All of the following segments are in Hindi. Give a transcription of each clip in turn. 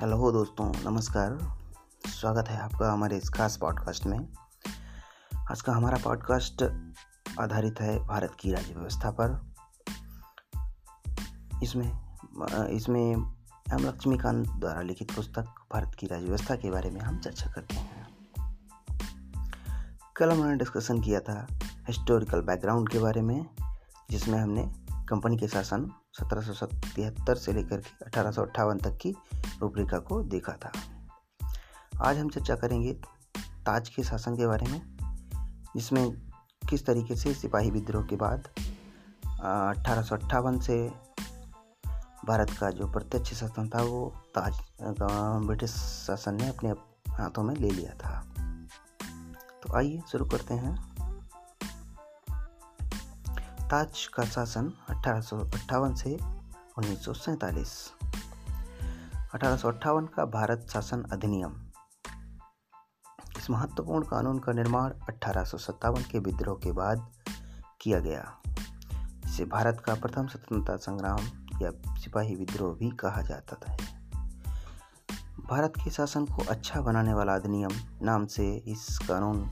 हेलो दोस्तों, नमस्कार। स्वागत है आपका हमारे इस खास पॉडकास्ट में। आज का हमारा पॉडकास्ट आधारित है भारत की राज्य व्यवस्था पर। इसमें इसमें एम लक्ष्मीकांत द्वारा लिखित पुस्तक भारत की राज्य व्यवस्था के बारे में हम चर्चा करते हैं। कल हमने डिस्कशन किया था हिस्टोरिकल बैकग्राउंड के बारे में, जिसमें हमने कंपनी के शासन सत्रह सौ तिहत्तर से लेकर के अठारह सौ अट्ठावन तक की रूपरेखा को देखा था। आज हम चर्चा करेंगे ताज के शासन के बारे में, जिसमें किस तरीके से सिपाही विद्रोह के बाद अठारह से भारत का जो प्रत्यक्ष शासन था, वो ताज ब्रिटिश शासन ने अपने हाथों में ले लिया था। तो आइए शुरू करते हैं। ताज का शासन अठारह सौ अट्ठावन से उन्नीस अठारह का भारत शासन अधिनियम। इस महत्वपूर्ण कानून का निर्माण अठारह सौ सत्तावन के विद्रोह के बाद किया गया। इसे भारत का प्रथम स्वतंत्रता संग्राम या सिपाही विद्रोह भी कहा जाता था। भारत के शासन को अच्छा बनाने वाला अधिनियम नाम से इस कानून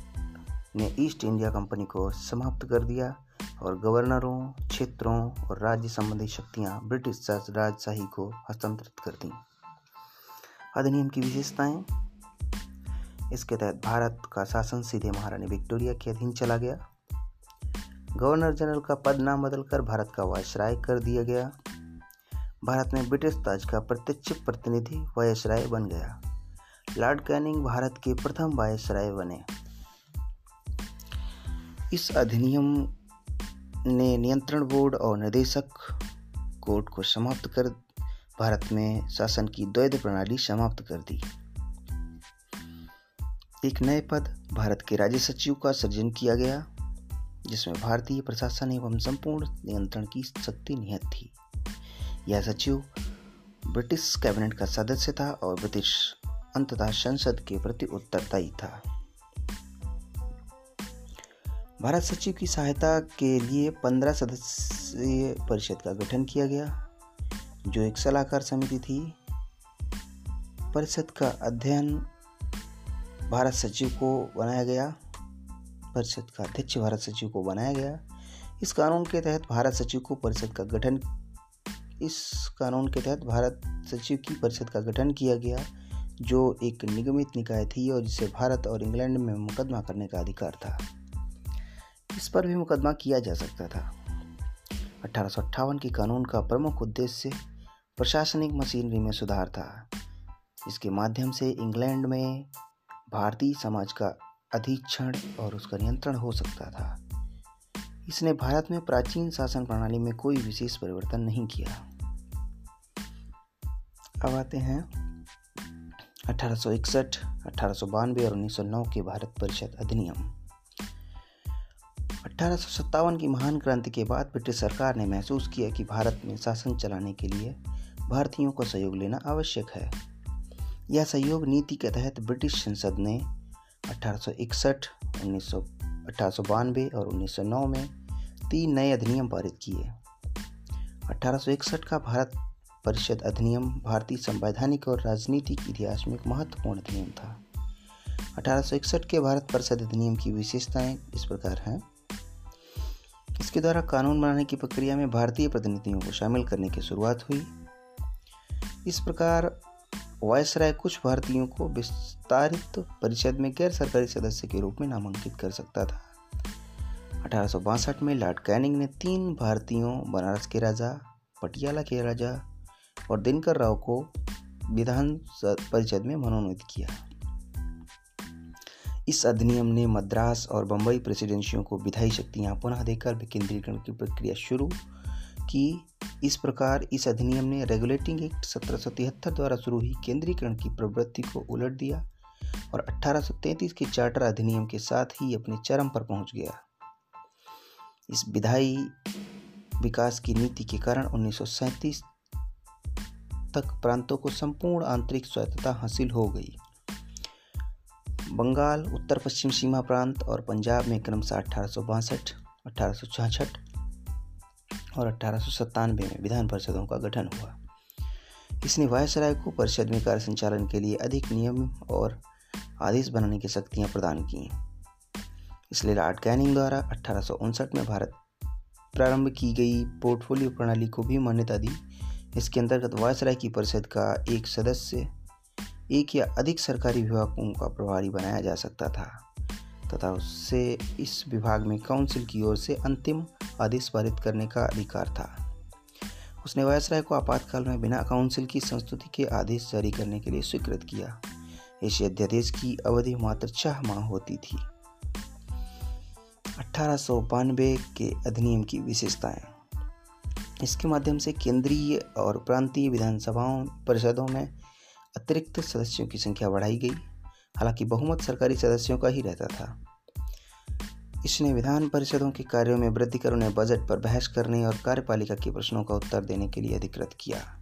ने ईस्ट इंडिया कंपनी को समाप्त कर दिया। और गवर्नरों, क्षेत्रों और राज्य संबंधी शक्तियाँ ब्रिटिश राजशाही को हस्तांतरित कर दी। अधिनियम की विशेषताएँ? इसके तहत भारत का शासन सीधे महारानी विक्टोरिया के अधीन चला गया। गवर्नर जनरल का पद नाम बदलकर भारत का वायसराय कर दिया गया। भारत में ब्रिटिश ताज का प्रत्यक्ष प्रतिनिधि वायसराय बन गया। लॉर्ड कैनिंग भारत के प्रथम वायसराय बने। इस अधिनियम ने नियंत्रण बोर्ड और निदेशक कोर्ट को समाप्त कर भारत में शासन की द्वैध प्रणाली समाप्त कर दी। एक नए पद भारत के राज्य सचिव का सृजन किया गया, जिसमें भारतीय प्रशासन एवं संपूर्ण नियंत्रण की शक्ति निहित थी। यह सचिव ब्रिटिश कैबिनेट का सदस्य था और ब्रिटिश अंततः संसद के प्रति उत्तरदायी था। भारत सचिव की सहायता के लिए पंद्रह सदस्यीय परिषद का गठन किया गया, जो एक सलाहकार समिति थी। परिषद का अध्ययन भारत सचिव को बनाया गया। परिषद का अध्यक्ष भारत सचिव को बनाया गया। इस कानून के तहत भारत सचिव को परिषद का गठन, इस कानून के तहत भारत सचिव की परिषद का गठन किया गया, जो एक निगमित निकाय थी और जिसे भारत और इंग्लैंड में मुकदमा करने का अधिकार था। इस पर भी मुकदमा किया जा सकता था। अठारह सौ अट्ठावन के कानून का प्रमुख उद्देश्य प्रशासनिक मशीनरी में सुधार था। इसके माध्यम से इंग्लैंड में भारतीय समाज का अधीक्षण और उसका नियंत्रण हो सकता था। इसने भारत में प्राचीन शासन प्रणाली में कोई विशेष परिवर्तन नहीं किया। अब आते हैं। 1861, 1892 और 1909 के भारत परिषद अधिनियम। अठारह सौ सत्तावन की महान क्रांति के बाद ब्रिटिश सरकार ने महसूस किया कि भारत में शासन चलाने के लिए भारतीयों का सहयोग लेना आवश्यक है। यह सहयोग नीति के तहत ब्रिटिश संसद ने 1861, 1900, और 1909 में तीन नए अधिनियम पारित किए। 1861 का भारत परिषद अधिनियम भारतीय संवैधानिक और राजनीतिक इतिहास में एक महत्वपूर्ण अधिनियम था। 1861 के भारत परिषद अधिनियम की विशेषताएँ इस प्रकार हैं। इसके द्वारा कानून बनाने की प्रक्रिया में भारतीय प्रतिनिधियों को शामिल करने की शुरुआत हुई। इस प्रकार वायसराय कुछ भारतीयों को विस्तारित परिषद में गैर सरकारी सदस्य के रूप में नामांकित कर सकता था। अठारह सौ बासठ में लॉर्ड कैनिंग ने तीन भारतीयों, बनारस के राजा, पटियाला के राजा और दिनकर राव को विधान परिषद में मनोनीत किया। इस अधिनियम ने मद्रास और बंबई प्रेसिडेंसियों को विधायी शक्तियाँ पुनः देकर विकेंद्रीकरण की प्रक्रिया शुरू की। इस प्रकार इस अधिनियम ने रेगुलेटिंग एक्ट सत्रह सौ तिहत्तर द्वारा शुरू हुई केंद्रीकरण की प्रवृत्ति को उलट दिया और 1833 के चार्टर अधिनियम के साथ ही अपने चरम पर पहुँच गया। इस विधायी विकास की नीति के कारण उन्नीस सौ सैंतीस तक प्रांतों को संपूर्ण आंतरिक स्वायत्तता हासिल हो गई। बंगाल, उत्तर पश्चिम सीमा प्रांत और पंजाब में क्रमशः अठारह सौ बासठ सौ छाछठ और अठारह सौ सत्तानवे में विधान परिषदों का गठन हुआ। इसने वायसराय को परिषद में कार्य संचालन के लिए अधिक नियम और आदेश बनाने की शक्तियाँ प्रदान की। इसलिए लॉर्ड कैनिंग द्वारा अठारह सौ उनसठ में भारत प्रारंभ की गई पोर्टफोलियो प्रणाली को भी मान्यता दी। इसके अंतर्गत वायसराय की परिषद का एक सदस्य एक या अधिक सरकारी विभागों का प्रभारी बनाया जा सकता था, तथा उससे इस विभाग में काउंसिल की ओर से अंतिम आदेश पारित करने का अधिकार था। उसने वायसराय को आपातकाल में बिना काउंसिल की संस्तुति के आदेश जारी करने के लिए स्वीकृत किया। इस अध्यादेश की अवधि मात्र छह माह होती थी। अठारह सौ बानबे के अधिनियम की विशेषताएँ। इसके माध्यम से केंद्रीय और प्रांतीय विधानसभाओं, परिषदों में अतिरिक्त सदस्यों की संख्या बढ़ाई गई, हालाँकि बहुमत सरकारी सदस्यों का ही रहता था। इसने विधान परिषदों के कार्यों में वृद्धि कर उन्हें बजट पर बहस करने और कार्यपालिका के प्रश्नों का उत्तर देने के लिए अधिकृत किया।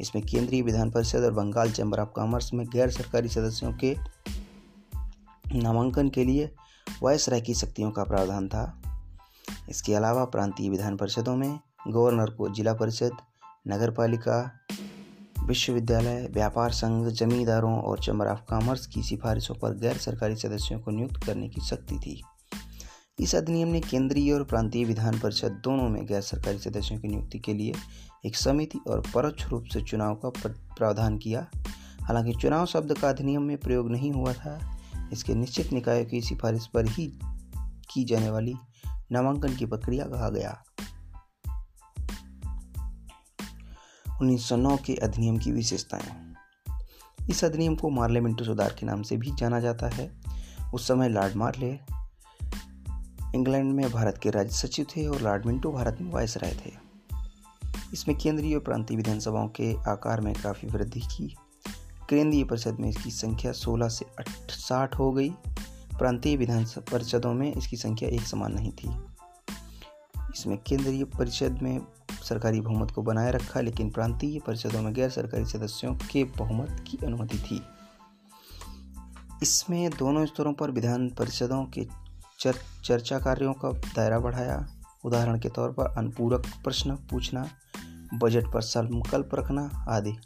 इसमें केंद्रीय विधान परिषद और बंगाल चैम्बर ऑफ़ कॉमर्स में गैर सरकारी सदस्यों के नामांकन के लिए वायसराय की शक्तियों का प्रावधान था। इसके अलावा प्रांतीय विधान परिषदों में गवर्नर को जिला परिषद नगर पालिका विश्वविद्यालय, व्यापार संघ, जमींदारों और चैम्बर ऑफ़ कॉमर्स की सिफारिशों पर गैर सरकारी सदस्यों को नियुक्त करने की शक्ति थी। इस अधिनियम ने केंद्रीय और प्रांतीय विधान परिषद दोनों में गैर सरकारी सदस्यों की नियुक्ति के लिए एक समिति और परोक्ष रूप से चुनाव का प्रावधान किया। हालाँकि चुनाव शब्द का अधिनियम में प्रयोग नहीं हुआ था। इसके निश्चित निकायों की सिफारिश पर ही की जाने वाली नामांकन की प्रक्रिया कहा गया। 1909 के अधिनियम की विशेषताएँ। इस अधिनियम को मार्ले मिंटो सुधार के नाम से भी जाना जाता है। उस समय लॉर्ड मार्ले इंग्लैंड में भारत के राज्य सचिव थे और लॉर्ड मिंटो भारत में वायस रहे थे। इसमें केंद्रीय और प्रांतीय विधानसभाओं के आकार में काफ़ी वृद्धि की। केंद्रीय परिषद में इसकी संख्या 16 से साठ हो गई। प्रांतीय विधान परिषदों में इसकी संख्या एक समान नहीं थी। इसमें केंद्रीय परिषद में सरकारी बहुमत को बनाए रखा लेकिन प्रांतीय परिषदों में गैर सरकारी सदस्यों के बहुमत की अनुमति थी। इसमें दोनों स्तरों पर विधान परिषदों के चर, चर्चा कार्यों का दायरा बढ़ाया। उदाहरण के तौर पर अनुपूरक प्रश्न पूछना बजट पर संकल्प रखना आदि।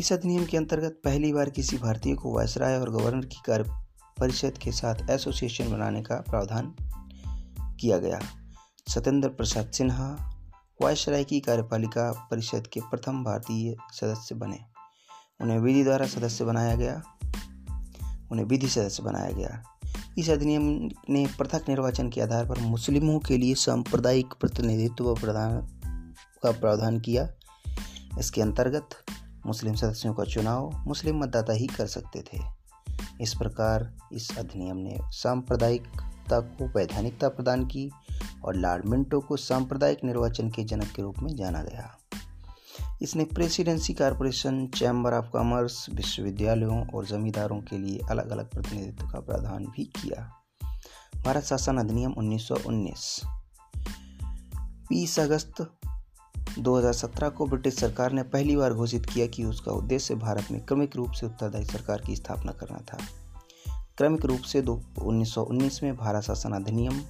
इस अधिनियम के अंतर्गत पहली बार किसी भारतीय को वायसराय और गवर्नर की कार्य परिषद के साथ एसोसिएशन बनाने का प्रावधान किया गया। सत्येंद्र प्रसाद सिन्हा वायसराय की कार्यपालिका परिषद के प्रथम भारतीय सदस्य बने। उन्हें विधि द्वारा सदस्य बनाया गया। उन्हें विधि सदस्य बनाया गया। इस अधिनियम ने पृथक निर्वाचन के आधार पर मुस्लिमों के लिए सांप्रदायिक प्रतिनिधित्व प्रदान का प्रावधान किया। इसके अंतर्गत मुस्लिम सदस्यों का चुनाव मुस्लिम मतदाता ही कर सकते थे। इस प्रकार इस अधिनियम ने सांप्रदायिकता को वैधानिकता प्रदान की। और लॉर्ड मिंटो को सांप्रदायिक निर्वाचन के जनक के रूप में जाना गया। इसने presidency corporation, chamber of commerce, विश्वविद्यालयों और जमींदारों के लिए अलग अलग प्रतिनिधित्व का प्रावधान भी किया। भारत शासन अधिनियम 1919 20 अगस्त 2017 को ब्रिटिश सरकार ने पहली बार घोषित किया कि उसका उद्देश्य भारत में क्रमिक रूप से उत्तरदायी सरकार की स्थापना करना था। क्रमिक रूप से दो उन्नीस में भारत शासन अधिनियम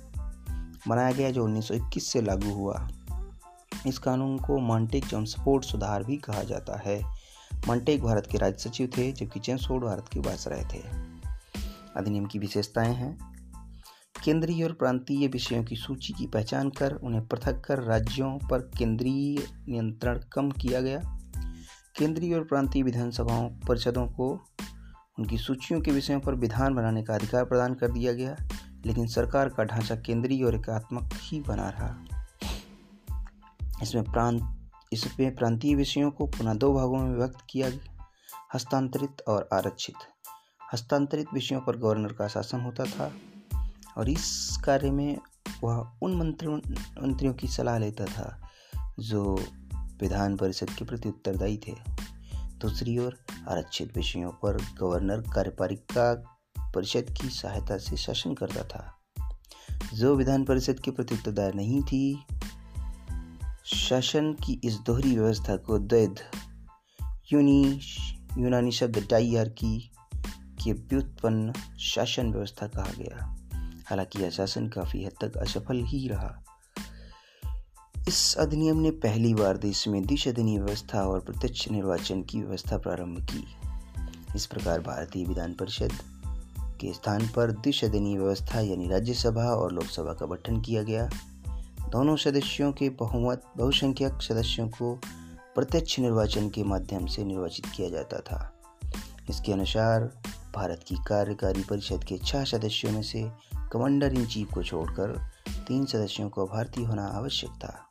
बनाया गया जो 1921 से लागू हुआ। इस कानून को मॉन्टेक चम्सफोर्ड सुधार भी कहा जाता है। मॉन्टेक भारत के राज्य सचिव थे, जबकि चेम्सफोर्ड भारत के रहे थे। अधिनियम की विशेषताएँ हैं। केंद्रीय और प्रांतीय विषयों की सूची की पहचान कर, उन्हें पृथक कर राज्यों पर केंद्रीय नियंत्रण कम किया गया। केंद्रीय और प्रांतीय विधानसभाओं परिषदों को उनकी सूचियों के विषयों पर विधान बनाने का अधिकार प्रदान कर दिया गया। लेकिन सरकार का ढांचा केंद्रीय और एकात्मक ही बना रहा। इसमें प्रांत, इसमें प्रांतीय विषयों को पुनः दो भागों में विभक्त किया गया। हस्तांतरित और आरक्षित। हस्तांतरित विषयों पर गवर्नर का शासन होता था और इस कार्य में वह उन मंत्रियों मंत्रियों की सलाह लेता था जो विधान परिषद के प्रति उत्तरदायी थे। दूसरी ओर आरक्षित विषयों पर गवर्नर कार्यपालिका परिषद की सहायता से शासन करता था। जो विधान परिषद के प्रति उत्तरदायी नहीं थी, शासन की इस दोहरी व्यवस्था को द्वैध, यूनी, यूनानी शब्द डाइयार की व्युत्पन्न शासन व्यवस्था कहा गया। हालाँकि यह शासन काफ़ी हद तक असफल ही रहा। इस अधिनियम ने पहली बार देश में द्विसदनीय व्यवस्था और प्रत्यक्ष निर्वाचन की व्यवस्था प्रारंभ की। इस प्रकार भारतीय विधान परिषद के स्थान पर द्विसदनीय व्यवस्था यानी राज्यसभा और लोकसभा का गठन किया गया। दोनों सदस्यों के बहुमत, बहुसंख्यक सदस्यों को प्रत्यक्ष निर्वाचन के माध्यम से निर्वाचित किया जाता था। इसके अनुसार, भारत की कार्यकारी परिषद के छह सदस्यों में से कमांडर इन चीफ को छोड़कर तीन सदस्यों को भारतीय होना आवश्यक था।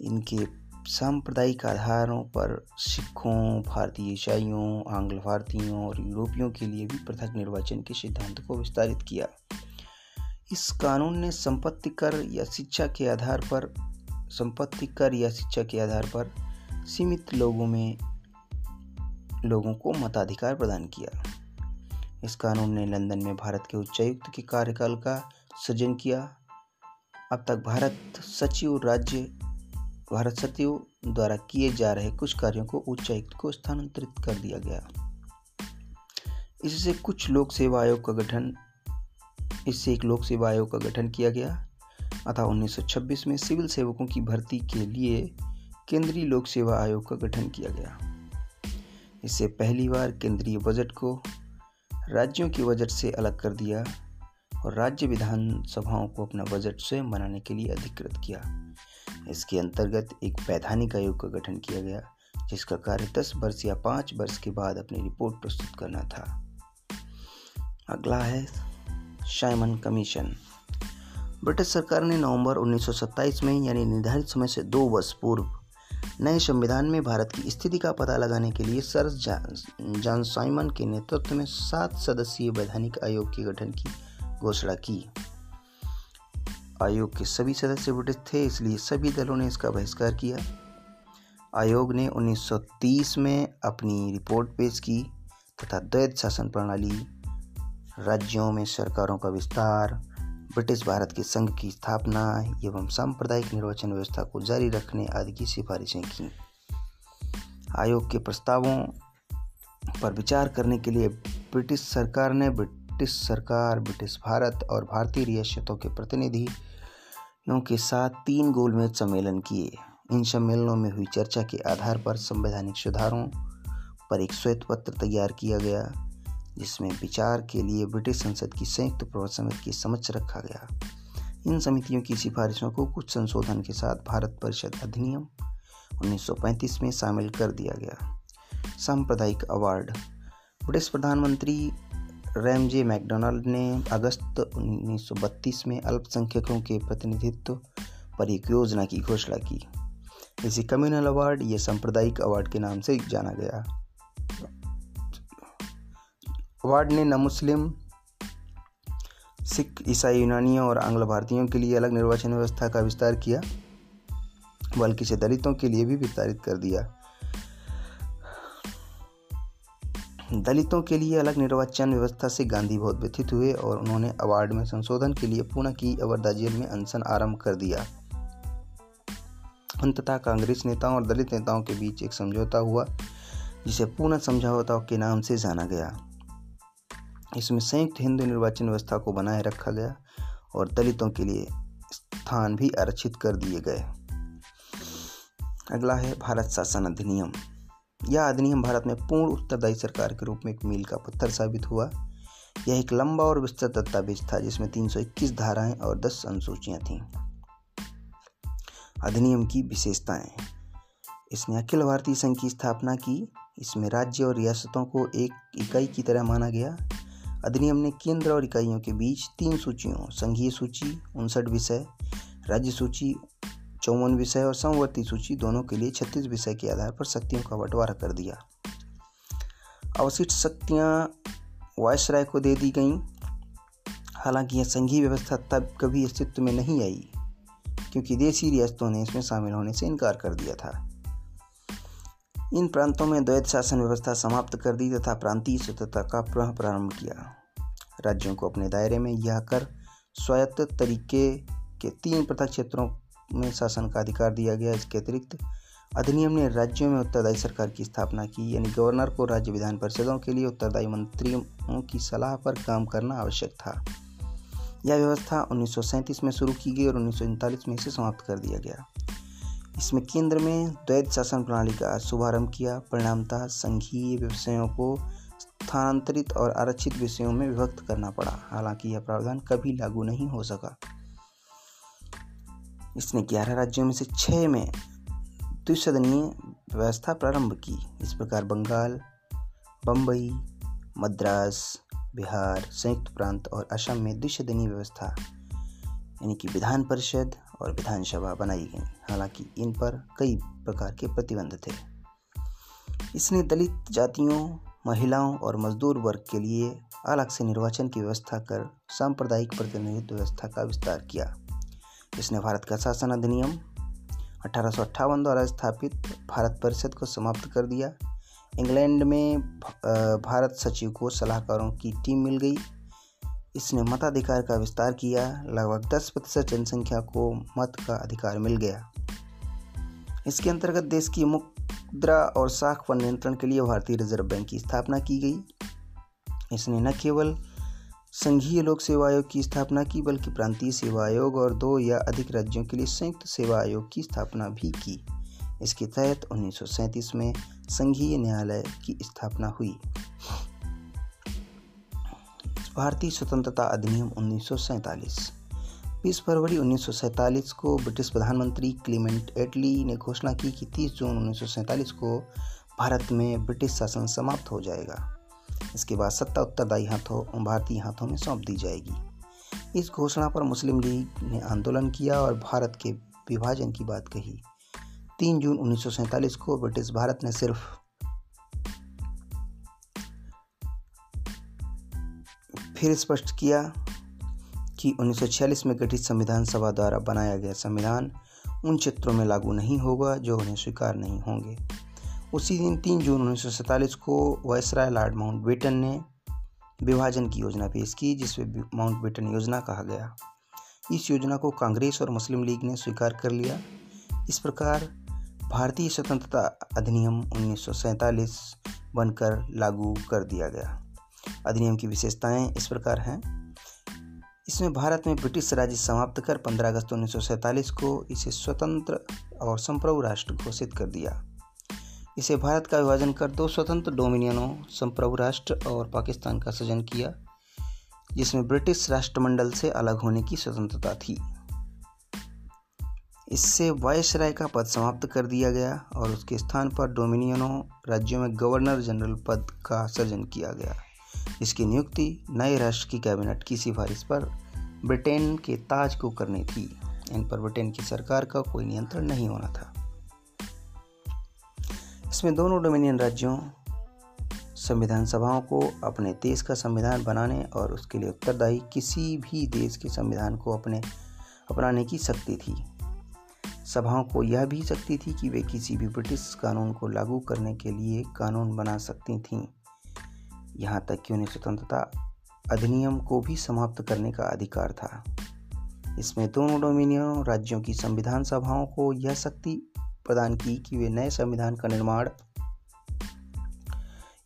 इनके सांप्रदायिक आधारों पर सिखों, भारतीय ईसाइयों आंग्ल भारतीयों और यूरोपियों के लिए भी पृथक निर्वाचन के सिद्धांत को विस्तारित किया। इस कानून ने संपत्ति कर या शिक्षा के आधार पर, संपत्ति कर या शिक्षा के आधार पर सीमित लोगों में लोगों को मताधिकार प्रदान किया। इस कानून ने लंदन में भारत के उच्चायुक्त के कार्यकाल का सृजन किया। अब तक भारत सचिव राज्य भारत सचिव द्वारा किए जा रहे कुछ कार्यों को उच्चायुक्त को स्थानांतरित कर दिया गया। इससे कुछ लोक सेवा आयोग का गठन, इससे एक लोक सेवा आयोग का गठन किया गया। अतः 1926 में सिविल सेवकों की भर्ती के लिए केंद्रीय लोक सेवा आयोग का गठन किया गया। इससे पहली बार केंद्रीय बजट को राज्यों के बजट से अलग कर दिया और राज्य विधानसभाओं को अपना बजट स्वयं बनाने के लिए अधिकृत किया। इसके अंतर्गत एक वैधानिक आयोग का गठन किया गया, जिसका कार्य दस वर्ष या पाँच वर्ष के बाद अपनी रिपोर्ट प्रस्तुत करना था। अगला है शाइमन कमीशन। ब्रिटिश सरकार ने नवंबर 1927 में, यानी निर्धारित समय से दो वर्ष पूर्व, नए संविधान में भारत की स्थिति का पता लगाने के लिए सर जॉन साइमन के नेतृत्व में सात सदस्यीय वैधानिक आयोग के गठन की घोषणा की। आयोग के सभी सदस्य ब्रिटिश थे, इसलिए सभी दलों ने इसका बहिष्कार किया। आयोग ने 1930 में अपनी रिपोर्ट पेश की तथा द्वैत शासन प्रणाली, राज्यों में सरकारों का विस्तार, ब्रिटिश भारत के संघ की स्थापना एवं सांप्रदायिक निर्वाचन व्यवस्था को जारी रखने आदि की सिफारिशें की। आयोग के प्रस्तावों पर विचार करने के लिए ब्रिटिश सरकार ने ब्रिटिश सरकार, ब्रिटिश भारत और भारतीय रियासतों के प्रतिनिधियों के साथ तीन गोलमेज सम्मेलन किए। इन सम्मेलनों में हुई चर्चा के आधार पर संवैधानिक सुधारों पर एक श्वेत पत्र तैयार किया गया, जिसमें विचार के लिए ब्रिटिश संसद की संयुक्त प्रवर समिति की समक्ष रखा गया। इन समितियों की सिफारिशों को कुछ संशोधन के साथ भारत परिषद अधिनियम 1935 में शामिल कर दिया गया। सांप्रदायिक अवार्ड। ब्रिटिश प्रधानमंत्री रैमजे मैकडोनाल्ड ने अगस्त 1932 में अल्पसंख्यकों के प्रतिनिधित्व पर एक योजना की घोषणा की। इसे कम्युनल अवार्ड या सांप्रदायिक अवार्ड के नाम से जाना गया। अवार्ड ने न मुस्लिम सिख, ईसाई, यूनानियों और आंग्ल भारतीयों के लिए अलग निर्वाचन व्यवस्था का विस्तार किया, बल्कि इसे दलितों के लिए भी विस्तारित कर दिया। दलितों के लिए अलग निर्वाचन व्यवस्था से गांधी बहुत व्यथित हुए और उन्होंने अवार्ड में संशोधन के लिए पुणे की अवर्धा जेल में अनशन आरंभ कर दिया। अंततः कांग्रेस नेताओं और दलित नेताओं के बीच एक समझौता हुआ, जिसे पूर्ण समझौता के नाम से जाना गया। इसमें संयुक्त हिंदू निर्वाचन व्यवस्था को बनाए रखा गया और दलितों के लिए स्थान भी आरक्षित कर दिए गए। अगला है भारत शासन अधिनियम। यह अधिनियम भारत में पूर्ण उत्तरदायी सरकार के रूप में एक मील का पत्थर साबित हुआ। यह एक लंबा और विस्तृत दस्तावेज़ था, जिसमें 321 धाराएँ और 10 अनुसूचियाँ थीं। अधिनियम की विशेषताएँ। इसने अखिल भारतीय संघ की स्थापना की। इसमें राज्य और रियासतों को एक इकाई की तरह माना गया। अधिनियम ने केंद्र और इकाइयों के बीच तीन सूचियों, संघीय सूची, उनसठ विषय, राज्य सूची चौवन विषय और समवर्ती सूची दोनों के लिए छत्तीस विषय के आधार पर शक्तियों का बंटवारा कर दिया। अवशिष्ट शक्तियाँ वायसराय को दे दी गईं। हालाँकि यह संघीय व्यवस्था तब कभी अस्तित्व में नहीं आई, क्योंकि देशी रियासतों ने इसमें शामिल होने से इनकार कर दिया था। इन प्रांतों में द्वैत शासन व्यवस्था समाप्त कर दी तथा प्रांतीय स्वतंत्रता का पुनः प्रारंभ किया। राज्यों को अपने दायरे में यह कर स्वायत्त तरीके के तीन पृथक क्षेत्रों में शासन का अधिकार दिया गया, इसके अतिरिक्त अधिनियम ने राज्यों में उत्तरदायी सरकार की स्थापना की, यानी गवर्नर को राज्य विधान परिषदों के लिए उत्तरदायी मंत्रियों की सलाह पर काम करना आवश्यक था। यह व्यवस्था उन्नीस सौ सैंतीस में शुरू की गई और उन्नीस में इसे समाप्त कर दिया गया। इसमें केंद्र में द्वैत शासन प्रणाली का शुभारंभ किया, परिणामतः संघीय विषयों को स्थानांतरित और आरक्षित विषयों में विभक्त करना पड़ा। हालाँकि यह प्रावधान कभी लागू नहीं हो सका। इसने 11 राज्यों में से छह में द्विसदनीय व्यवस्था प्रारंभ की। इस प्रकार बंगाल बम्बई मद्रास, बिहार, संयुक्त प्रांत और असम में द्विसदनीय व्यवस्था, यानी कि विधान परिषद और विधानसभा बनाई गई। हालाँकि इन पर कई प्रकार के प्रतिबंध थे। इसने दलित जातियों, महिलाओं और मजदूर वर्ग के लिए अलग से निर्वाचन की व्यवस्था कर, सांप्रदायिक प्रतिनिधित्व व्यवस्था का विस्तार किया। इसने भारत का शासन अधिनियम अठारह सौ अट्ठावन द्वारा स्थापित भारत परिषद को समाप्त कर दिया। इंग्लैंड में भारत सचिव को सलाहकारों की टीम मिल गई। इसने मताधिकार का विस्तार किया। लगभग 10 प्रतिशत जनसंख्या को मत का अधिकार मिल गया। इसके अंतर्गत देश की मुद्रा और साख पर नियंत्रण के लिए भारतीय रिज़र्व बैंक की स्थापना की गई। इसने न केवल संघीय लोक सेवा आयोग की स्थापना की, बल्कि प्रांतीय सेवा आयोग और दो या अधिक राज्यों के लिए संयुक्त सेवा आयोग की स्थापना भी की। इसके तहत उन्नीस सौ सैंतीस में संघीय न्यायालय की स्थापना हुई। भारतीय स्वतंत्रता अधिनियम उन्नीस बीस फरवरी उन्नीस सौ सैंतालीस को ब्रिटिश प्रधानमंत्री क्लीमेंट एटली ने घोषणा की कि 30 जून उन्नीस सौ सैंतालीस को भारत में ब्रिटिश शासन समाप्त हो जाएगा। इसके बाद सत्ता उत्तरदायी हाथों, भारतीय हाथों में सौंप दी जाएगी। इस घोषणा पर मुस्लिम लीग ने आंदोलन किया और भारत के विभाजन की बात कही। तीन जून उन्नीस को ब्रिटिश भारत ने सिर्फ़ फिर स्पष्ट किया कि 1946 में गठित संविधान सभा द्वारा बनाया गया संविधान उन क्षेत्रों में लागू नहीं होगा जो उन्हें स्वीकार नहीं होंगे। उसी दिन तीन जून उन्नीस सौ सैंतालीस को वायसराय लॉर्ड माउंट बेटन ने विभाजन की योजना पेश की, जिसमें माउंट बेटन योजना कहा गया। इस योजना को कांग्रेस और मुस्लिम लीग ने स्वीकार कर लिया। इस प्रकार भारतीय स्वतंत्रता अधिनियम उन्नीस सौ सैंतालीस बनकर लागू कर दिया गया। अधिनियम की विशेषताएँ इस प्रकार हैं। इसमें भारत में ब्रिटिश राज्य समाप्त कर 15 अगस्त उन्नीस सौ सैंतालीस को इसे स्वतंत्र और संप्रभु राष्ट्र घोषित कर दिया। इसे भारत का विभाजन कर दो स्वतंत्र डोमिनियनों, संप्रभु राष्ट्र और पाकिस्तान का सृजन किया, जिसमें ब्रिटिश राष्ट्रमंडल से अलग होने की स्वतंत्रता थी। इससे वायसराय का पद समाप्त कर दिया गया और उसके स्थान पर डोमिनियनों राज्यों में गवर्नर जनरल पद का सृजन किया गया। इसकी नियुक्ति नए राष्ट्र की कैबिनेट की सिफारिश पर ब्रिटेन के ताज को करनी थी। इन पर ब्रिटेन की सरकार का कोई नियंत्रण नहीं होना था। इसमें दोनों डोमिनियन राज्यों संविधान सभाओं को अपने देश का संविधान बनाने और उसके लिए उत्तरदायी किसी भी देश के संविधान को अपने, अपनाने की शक्ति थी। सभाओं को यह भी शक्ति थी कि वे किसी भी ब्रिटिश कानून को लागू करने के लिए कानून बना सकती थीं। यहाँ तक कि उन्हें स्वतंत्रता अधिनियम को भी समाप्त करने का अधिकार था। इसमें दोनों डोमिनियन राज्यों की संविधान सभाओं को यह शक्ति प्रदान की कि वे नए संविधान का निर्माण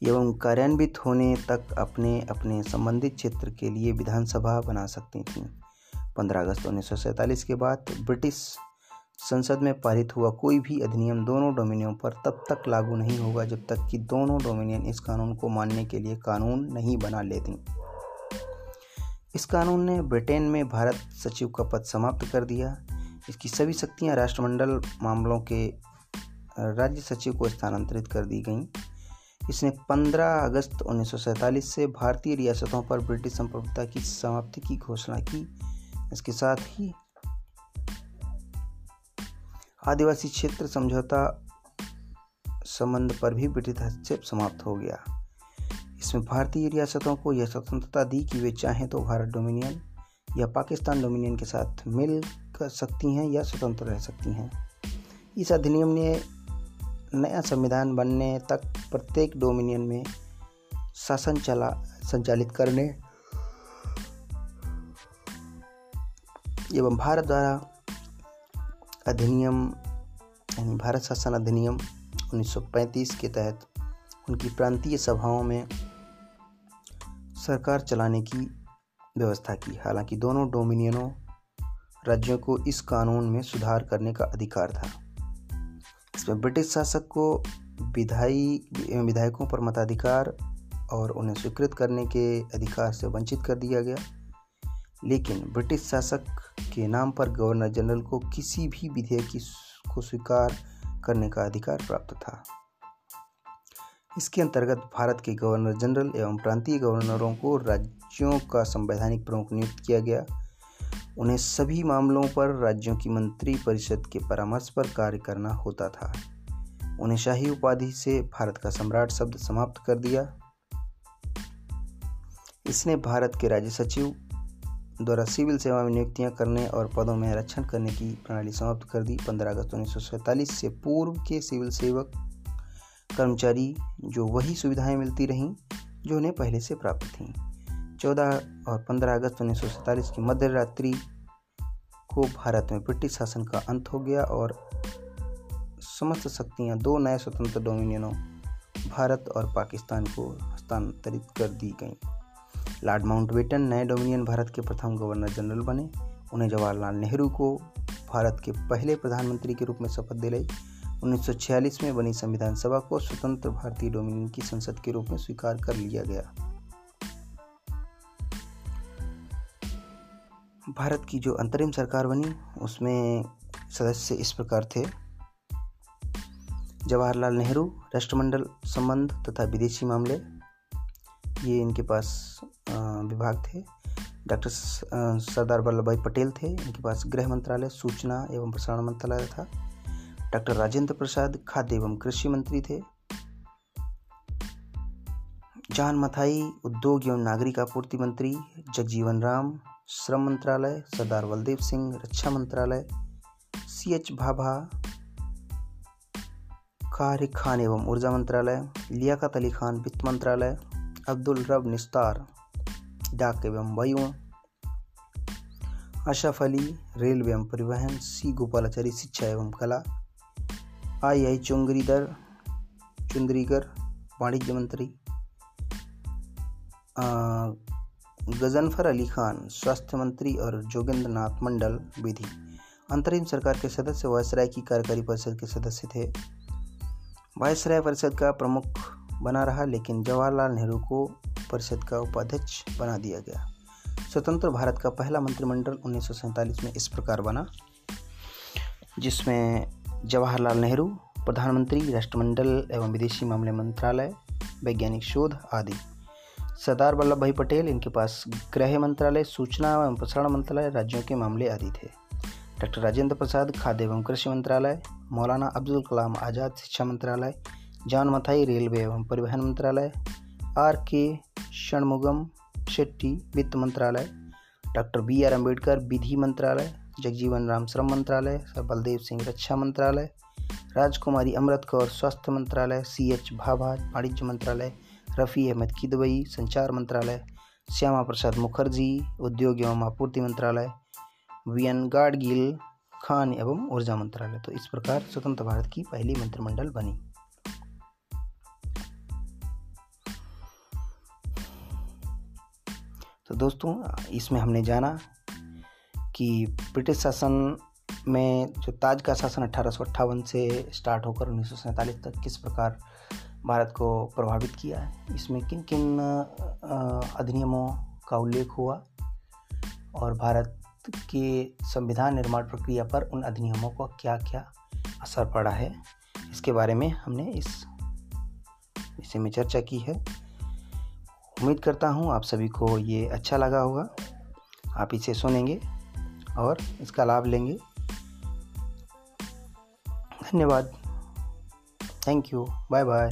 एवं कार्यान्वित होने तक अपने अपने संबंधित क्षेत्र के लिए विधानसभा बना सकती थीं। 15 अगस्त उन्नीस के बाद ब्रिटिश संसद में पारित हुआ कोई भी अधिनियम दोनों डोमिनियन पर तब तक लागू नहीं होगा जब तक कि दोनों डोमिनियन इस कानून को मानने के लिए कानून नहीं बना लेती। इस कानून ने ब्रिटेन में भारत सचिव का पद समाप्त कर दिया। इसकी सभी शक्तियाँ राष्ट्रमंडल मामलों के राज्य सचिव को स्थानांतरित कर दी गईं। इसने 15 अगस्त उन्नीस सौ सैंतालीस से भारतीय रियासतों पर ब्रिटिश संप्रभुता की समाप्ति की घोषणा की। इसके साथ ही आदिवासी क्षेत्र समझौता संबंध पर भी ब्रिटिश हस्तक्षेप समाप्त हो गया। इसमें भारतीय रियासतों को यह स्वतंत्रता दी कि वे चाहें तो भारत डोमिनियन या पाकिस्तान डोमिनियन के साथ मिल कर सकती हैं या स्वतंत्र रह सकती हैं। इस अधिनियम ने नया संविधान बनने तक प्रत्येक डोमिनियन में शासन चला, संचालित करने एवं भारत द्वारा अधिनियम, यानी भारत शासन अधिनियम 1935 के तहत उनकी प्रांतीय सभाओं में सरकार चलाने की व्यवस्था की। हालाँकि दोनों डोमिनियनों राज्यों को इस कानून में सुधार करने का अधिकार था। इसमें ब्रिटिश शासक को विधायी, विधायकों पर मताधिकार और उन्हें स्वीकृत करने के अधिकार से वंचित कर दिया गया। लेकिन ब्रिटिश शासक के नाम पर गवर्नर जनरल को किसी भी विधेयक की को स्वीकार करने का अधिकार प्राप्त था। इसके अंतर्गत भारत के गवर्नर जनरल एवं प्रांतीय गवर्नरों को राज्यों का संवैधानिक प्रमुख नियुक्त किया गया। उन्हें सभी मामलों पर राज्यों की मंत्री परिषद के परामर्श पर कार्य करना होता था। उन्हें शाही उपाधि से भारत का सम्राट शब्द समाप्त कर दिया। इसने भारत के राज्य सचिव द्वारा सिविल सेवा में नियुक्तियाँ करने और पदों में आरक्षण करने की प्रणाली समाप्त कर दी। 15 अगस्त उन्नीस सौ सैंतालीस से पूर्व के सिविल सेवक कर्मचारी जो वही सुविधाएँ मिलती रहीं, जो उन्हें पहले से प्राप्त थीं। 14 और 15 अगस्त उन्नीस सौ सैंतालीस की मध्य रात्रि को भारत में ब्रिटिश शासन का अंत हो गया और समस्त शक्तियाँ दो नए स्वतंत्र डोमिनियनों, भारत और पाकिस्तान को हस्तांतरित कर दी गईं। लॉर्ड माउंटबेटन नए डोमिनियन भारत के प्रथम गवर्नर जनरल बने। उन्हें जवाहरलाल नेहरू को भारत के पहले प्रधानमंत्री के रूप में शपथ दिलाई। 1946 में बनी संविधान सभा को स्वतंत्र भारतीय डोमिनियन की संसद के रूप में स्वीकार कर लिया गया। भारत की जो अंतरिम सरकार बनी, उसमें सदस्य इस प्रकार थे। जवाहरलाल नेहरू, राष्ट्रमंडल संबंध तथा विदेशी मामले, ये इनके पास विभाग थे। डॉक्टर सरदार वल्लभ भाई पटेल थे, इनके पास गृह मंत्रालय, सूचना एवं प्रसारण मंत्रालय था। डॉक्टर राजेंद्र प्रसाद, खाद्य एवं कृषि मंत्री थे। जान मथाई, उद्योग एवं नागरिक आपूर्ति मंत्री, जगजीवन राम श्रम मंत्रालय, सरदार बलदेव सिंह, रक्षा मंत्रालय, सी एच भाभा, कार्य खान एवं ऊर्जा मंत्रालय, लियाकत अली खान वित्त मंत्रालय, अब्दुल रब निस्तार, डाक एवं वायु अशरफ अली, रेलवे एवं परिवहन, सी गोपालाचारी शिक्षा एवं कला, आई आई चुंगरीदर चुंदरीगर वाणिज्य मंत्री गजनफर अली खान, स्वास्थ्य मंत्री और जोगेंद्र नाथ मंडल विधि। अंतरिम सरकार के सदस्य वायसराय की कार्यकारी परिषद के सदस्य थे। वायसराय परिषद का प्रमुख बना रहा, लेकिन जवाहरलाल नेहरू को परिषद का उपाध्यक्ष बना दिया गया। स्वतंत्र भारत का पहला मंत्रिमंडल उन्नीस सौ सैंतालीस में इस प्रकार बना, जिसमें जवाहरलाल नेहरू, प्रधानमंत्री, राष्ट्रमंडल एवं विदेशी मामले मंत्रालय, वैज्ञानिक शोध आदि। सरदार वल्लभ भाई पटेल, इनके पास गृह मंत्रालय, सूचना एवं प्रसारण मंत्रालय, राज्यों के मामले आदि थे। डॉक्टर राजेंद्र प्रसाद, खाद्य एवं कृषि मंत्रालय, मौलाना अब्दुल कलाम आज़ाद शिक्षा मंत्रालय, जॉन मथाई रेलवे एवं परिवहन मंत्रालय, आर के षणमुगम शेट्टी वित्त मंत्रालय, डॉक्टर बी आर अंबेडकर विधि मंत्रालय, जगजीवन राम श्रम मंत्रालय, सर बलदेव सिंह रक्षा मंत्रालय, राजकुमारी अमृत कौर स्वास्थ्य मंत्रालय, सी एच भाभा वाणिज्य मंत्रालय रफ़ी अहमद किदवई संचार मंत्रालय श्यामा प्रसाद मुखर्जी, उद्योग एवं आपूर्ति मंत्रालय, वी एन गाडगिल, खान एवं ऊर्जा मंत्रालय। तो इस प्रकार स्वतंत्र भारत की पहली मंत्रिमंडल बनी। तो दोस्तों, इसमें हमने जाना कि ब्रिटिश शासन में जो ताज का शासन अठारह से स्टार्ट होकर उन्नीस तक किस प्रकार भारत को प्रभावित किया है। इसमें किन किन अधिनियमों का उल्लेख हुआ और भारत के संविधान निर्माण प्रक्रिया पर उन अधिनियमों का क्या क्या असर पड़ा है, इसके बारे में हमने इस विषय में चर्चा की है। उम्मीद करता हूँ आप सभी को ये अच्छा लगा होगा। आप इसे सुनेंगे और इसका लाभ लेंगे। धन्यवाद। Thank you bye bye